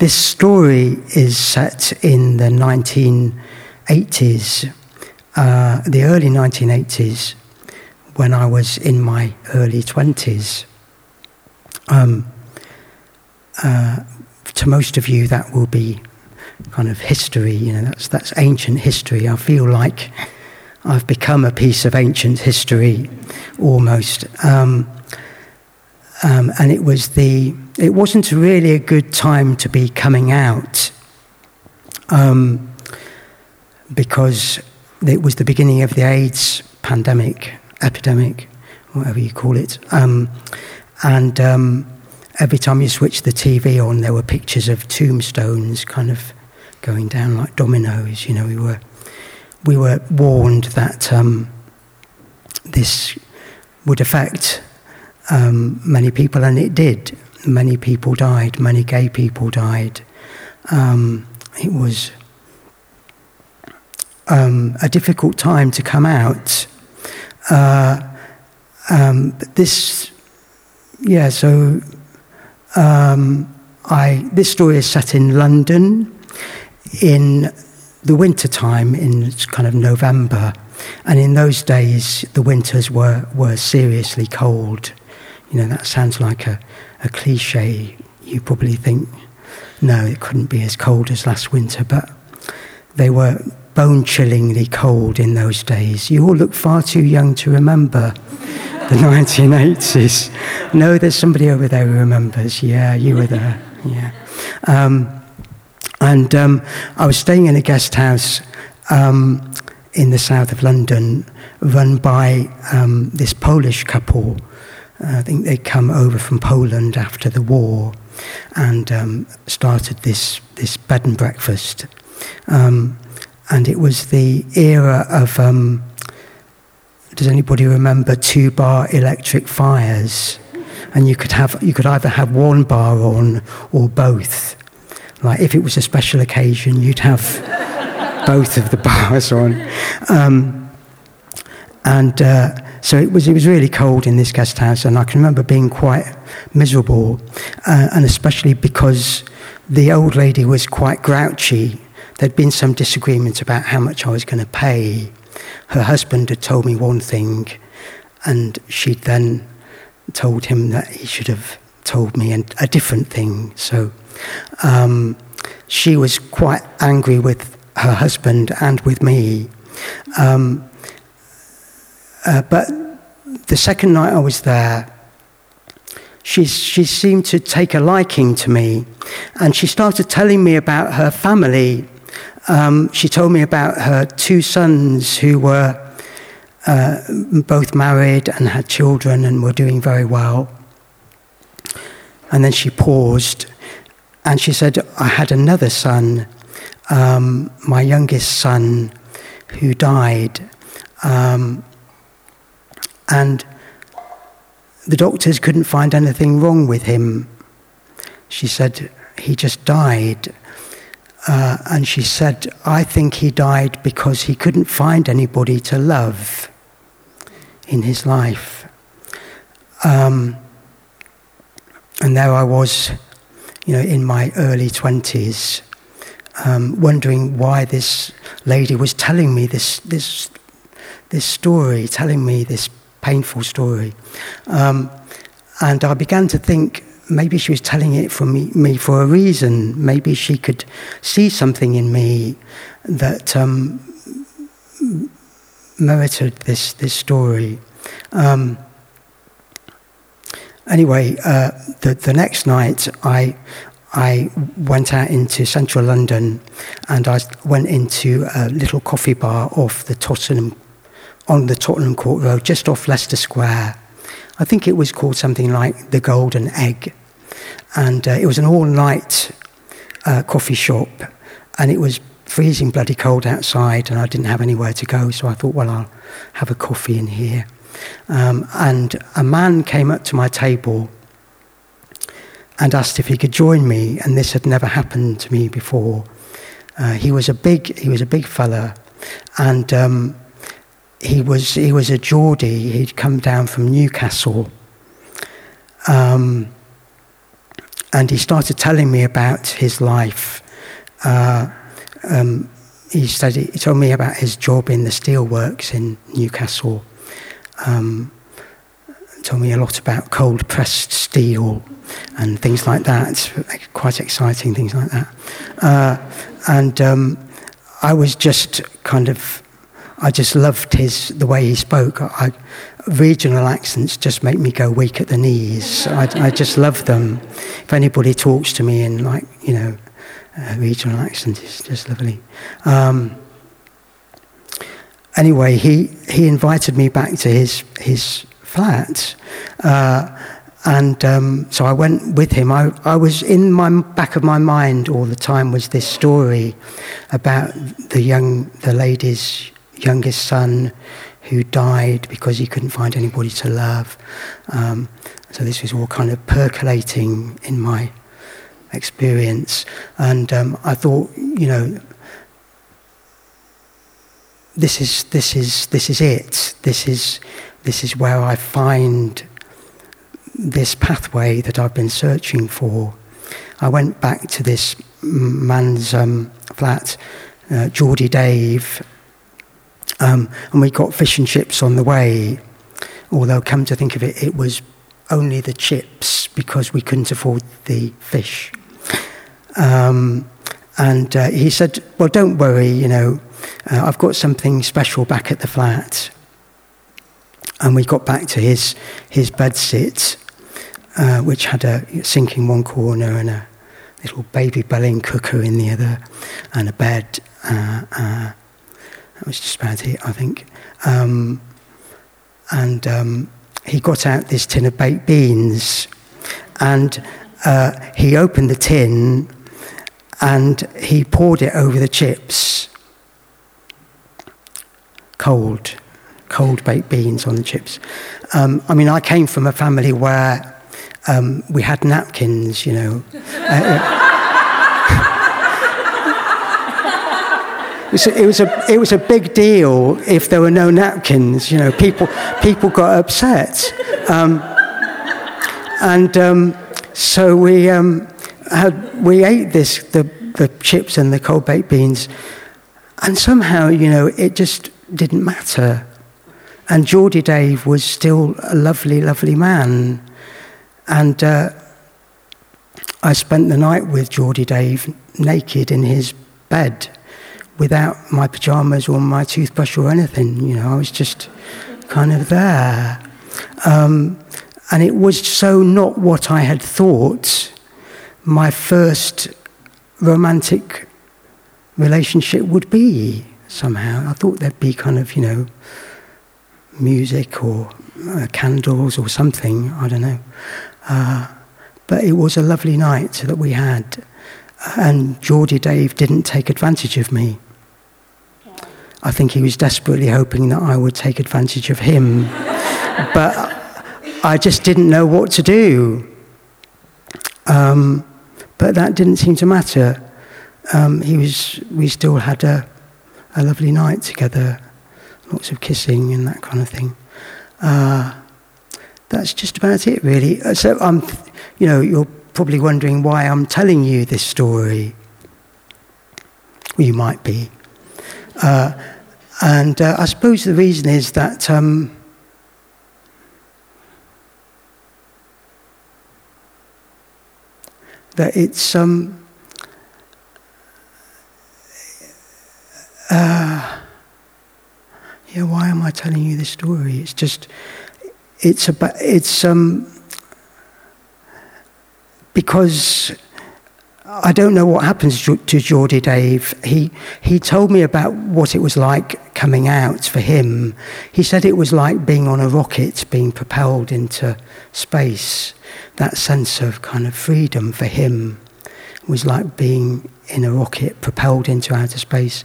This story is set in the 1980s, uh, the early 1980s, when I was in my early 20s. Um, uh, to most of you, that will be kind of history, you know, that's, that's ancient history. I feel like I've become a piece of ancient history almost. Um, um, and it was the it wasn't really a good time to be coming out um, because it was the beginning of the AIDS pandemic, epidemic, whatever you call it. Um, and um, every time you switched the TV on, there were pictures of tombstones kind of going down like dominoes. You know, we were we were warned that um, this would affect um, many people, and it did. Many people died, many gay people died. Um, it was um, a difficult time to come out. Uh, um, this, yeah, so um, I, this story is set in London in the winter time, in kind of November. And in those days, the winters were, were seriously cold. You know, that sounds like a, a cliche. You probably think, no, it couldn't be as cold as last winter, but they were bone chillingly cold in those days. You all look far too young to remember the 1980s. No, there's somebody over there who remembers. Yeah, you were there. Yeah. Um, and um, I was staying in a guest house um, in the south of London, run by um, this Polish couple I think they'd come over from Poland after the war and um, started this, this bed and breakfast. Um, and it was the era of, um, does anybody remember two bar electric fires? And you could, have, you could either have one bar on or both. Like if it was a special occasion, you'd have both of the bars on. Um, and uh, so it was, it was really cold in this guest house, and I can remember being quite miserable, uh, and especially because the old lady was quite grouchy. There'd been some disagreement about how much I was going to pay. Her husband had told me one thing, and she'd then told him that he should have told me a different thing. So um, she was quite angry with her husband and with me. Um, uh, but the second night I was there, she, she seemed to take a liking to me. And she started telling me about her family. Um, she told me about her two sons who were uh, both married and had children and were doing very well. And then she paused and she said, I had another son, um, my youngest son, who died. Um, and the doctors couldn't find anything wrong with him. She said, he just died. Uh, and she said, I think he died because he couldn't find anybody to love in his life. Um, and there I was, you know, in my early 20s, um, wondering why this lady was telling me this, this, this story, telling me this painful story. Um, and I began to think maybe she was telling it for me, me, for a reason. Maybe she could see something in me that um, merited this, this story. Um, anyway, uh, the, the next night I, I went out into central London and I went into a little coffee bar off the Tottenham on the Tottenham Court Road, just off Leicester Square. I think it was called something like the Golden Egg. And uh, it was an all night uh, coffee shop. And it was freezing bloody cold outside, and I didn't have anywhere to go. So I thought, well, I'll have a coffee in here. Um, and a man came up to my table and asked if he could join me, and this had never happened to me before. Uh, he was a big, he was a big fella, and um, he was he was a Geordie. He'd come down from Newcastle, um, and he started telling me about his life. Uh, um, he, said, he told me about his job in the steelworks in Newcastle. Um, told me a lot about cold pressed steel and things like that. Quite exciting things like that. Uh, and um, I was just kind of, I just loved his the way he spoke. I, regional accents just make me go weak at the knees. I, I just love them. If anybody talks to me in like you know, a regional accent, it's just lovely. Um, anyway, he he invited me back to his his flat. Uh, and um, so I went with him. I, I was in my back of my mind all the time was this story about the young, the lady's youngest son who died because he couldn't find anybody to love. Um, so this was all kind of percolating in my experience, and um, I thought, you know, this is this is this is it. This is this is where I find this pathway that I've been searching for. I went back to this man's um, flat, uh, Geordie Dave, um, and we got fish and chips on the way. Although, come to think of it, it was only the chips because we couldn't afford the fish. Um, and uh, he said, Well, don't worry, you know, uh, I've got something special back at the flat. And we got back to his, his bedsit, uh, which had a sink in one corner and a little baby Belling cooker in the other, and a bed. Uh, uh, that was just about it, I think. Um, and um, he got out this tin of baked beans, and uh, he opened the tin and he poured it over the chips, cold cold baked beans on the chips. Um, I mean, I came from a family where um, we had napkins, you know. Uh, it, was a, it, was a, big deal if there were no napkins, you know. People, people got upset. Um, and um, so we, um, had, we ate this, the, the chips and the cold baked beans, and somehow, you know, it just didn't matter. And Geordie Dave was still a lovely, lovely man. And uh, I spent the night with Geordie Dave naked in his bed without my pajamas or my toothbrush or anything. You know, I was just kind of there. Um, and it was so not what I had thought my first romantic relationship would be somehow. I thought there'd be kind of, you know, music or uh, candles or something, I don't know. Uh, but it was a lovely night that we had, and Geordie Dave didn't take advantage of me. I think he was desperately hoping that I would take advantage of him, but I just didn't know what to do. Um, but that didn't seem to matter. Um, he was, we still had a, a lovely night together lots of kissing and that kind of thing. Uh, that's just about it, really. Uh, so, um, you know, you're probably wondering why I'm telling you this story. Well, you might be. Uh, and uh, I suppose the reason is that um, that it's um, uh, yeah, why am I telling you this story? It's just, it's about, it's, um, because I don't know what happens to Geordie Dave. He, he told me about what it was like coming out for him. He said it was like being on a rocket, being propelled into space. That sense of kind of freedom for him was like being in a rocket propelled into outer space.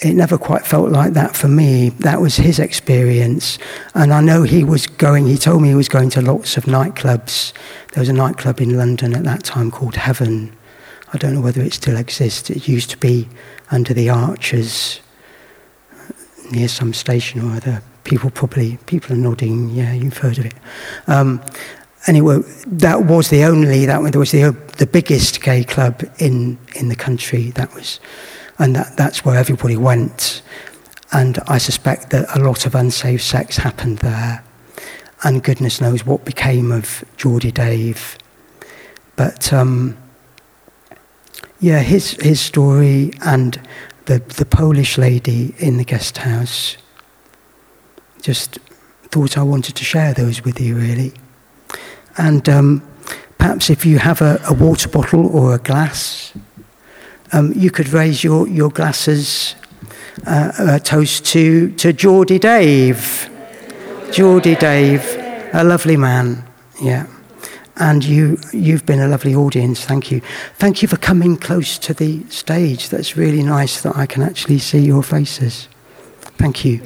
It never quite felt like that for me. That was his experience. And I know he was going, he told me he was going to lots of nightclubs. There was a nightclub in London at that time called Heaven. I don't know whether it still exists. It used to be under the arches near some station or other. People probably, people are nodding, yeah, you've heard of it. Um, anyway, that was the only, that was the, the biggest gay club in, in the country. That was, and that, that's where everybody went. And I suspect that a lot of unsafe sex happened there. And goodness knows what became of Geordie Dave. But um, yeah, his, his story and the, the Polish lady in the guest house just thought I wanted to share those with you, really. And um, perhaps if you have a, a, water bottle or a glass, um, you could raise your, your glasses, uh, a toast to, to Geordie Dave. Geordie Dave, a lovely man, yeah. And you, you've been a lovely audience, thank you. Thank you for coming close to the stage. That's really nice that I can actually see your faces. Thank you.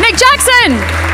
Nick Jackson!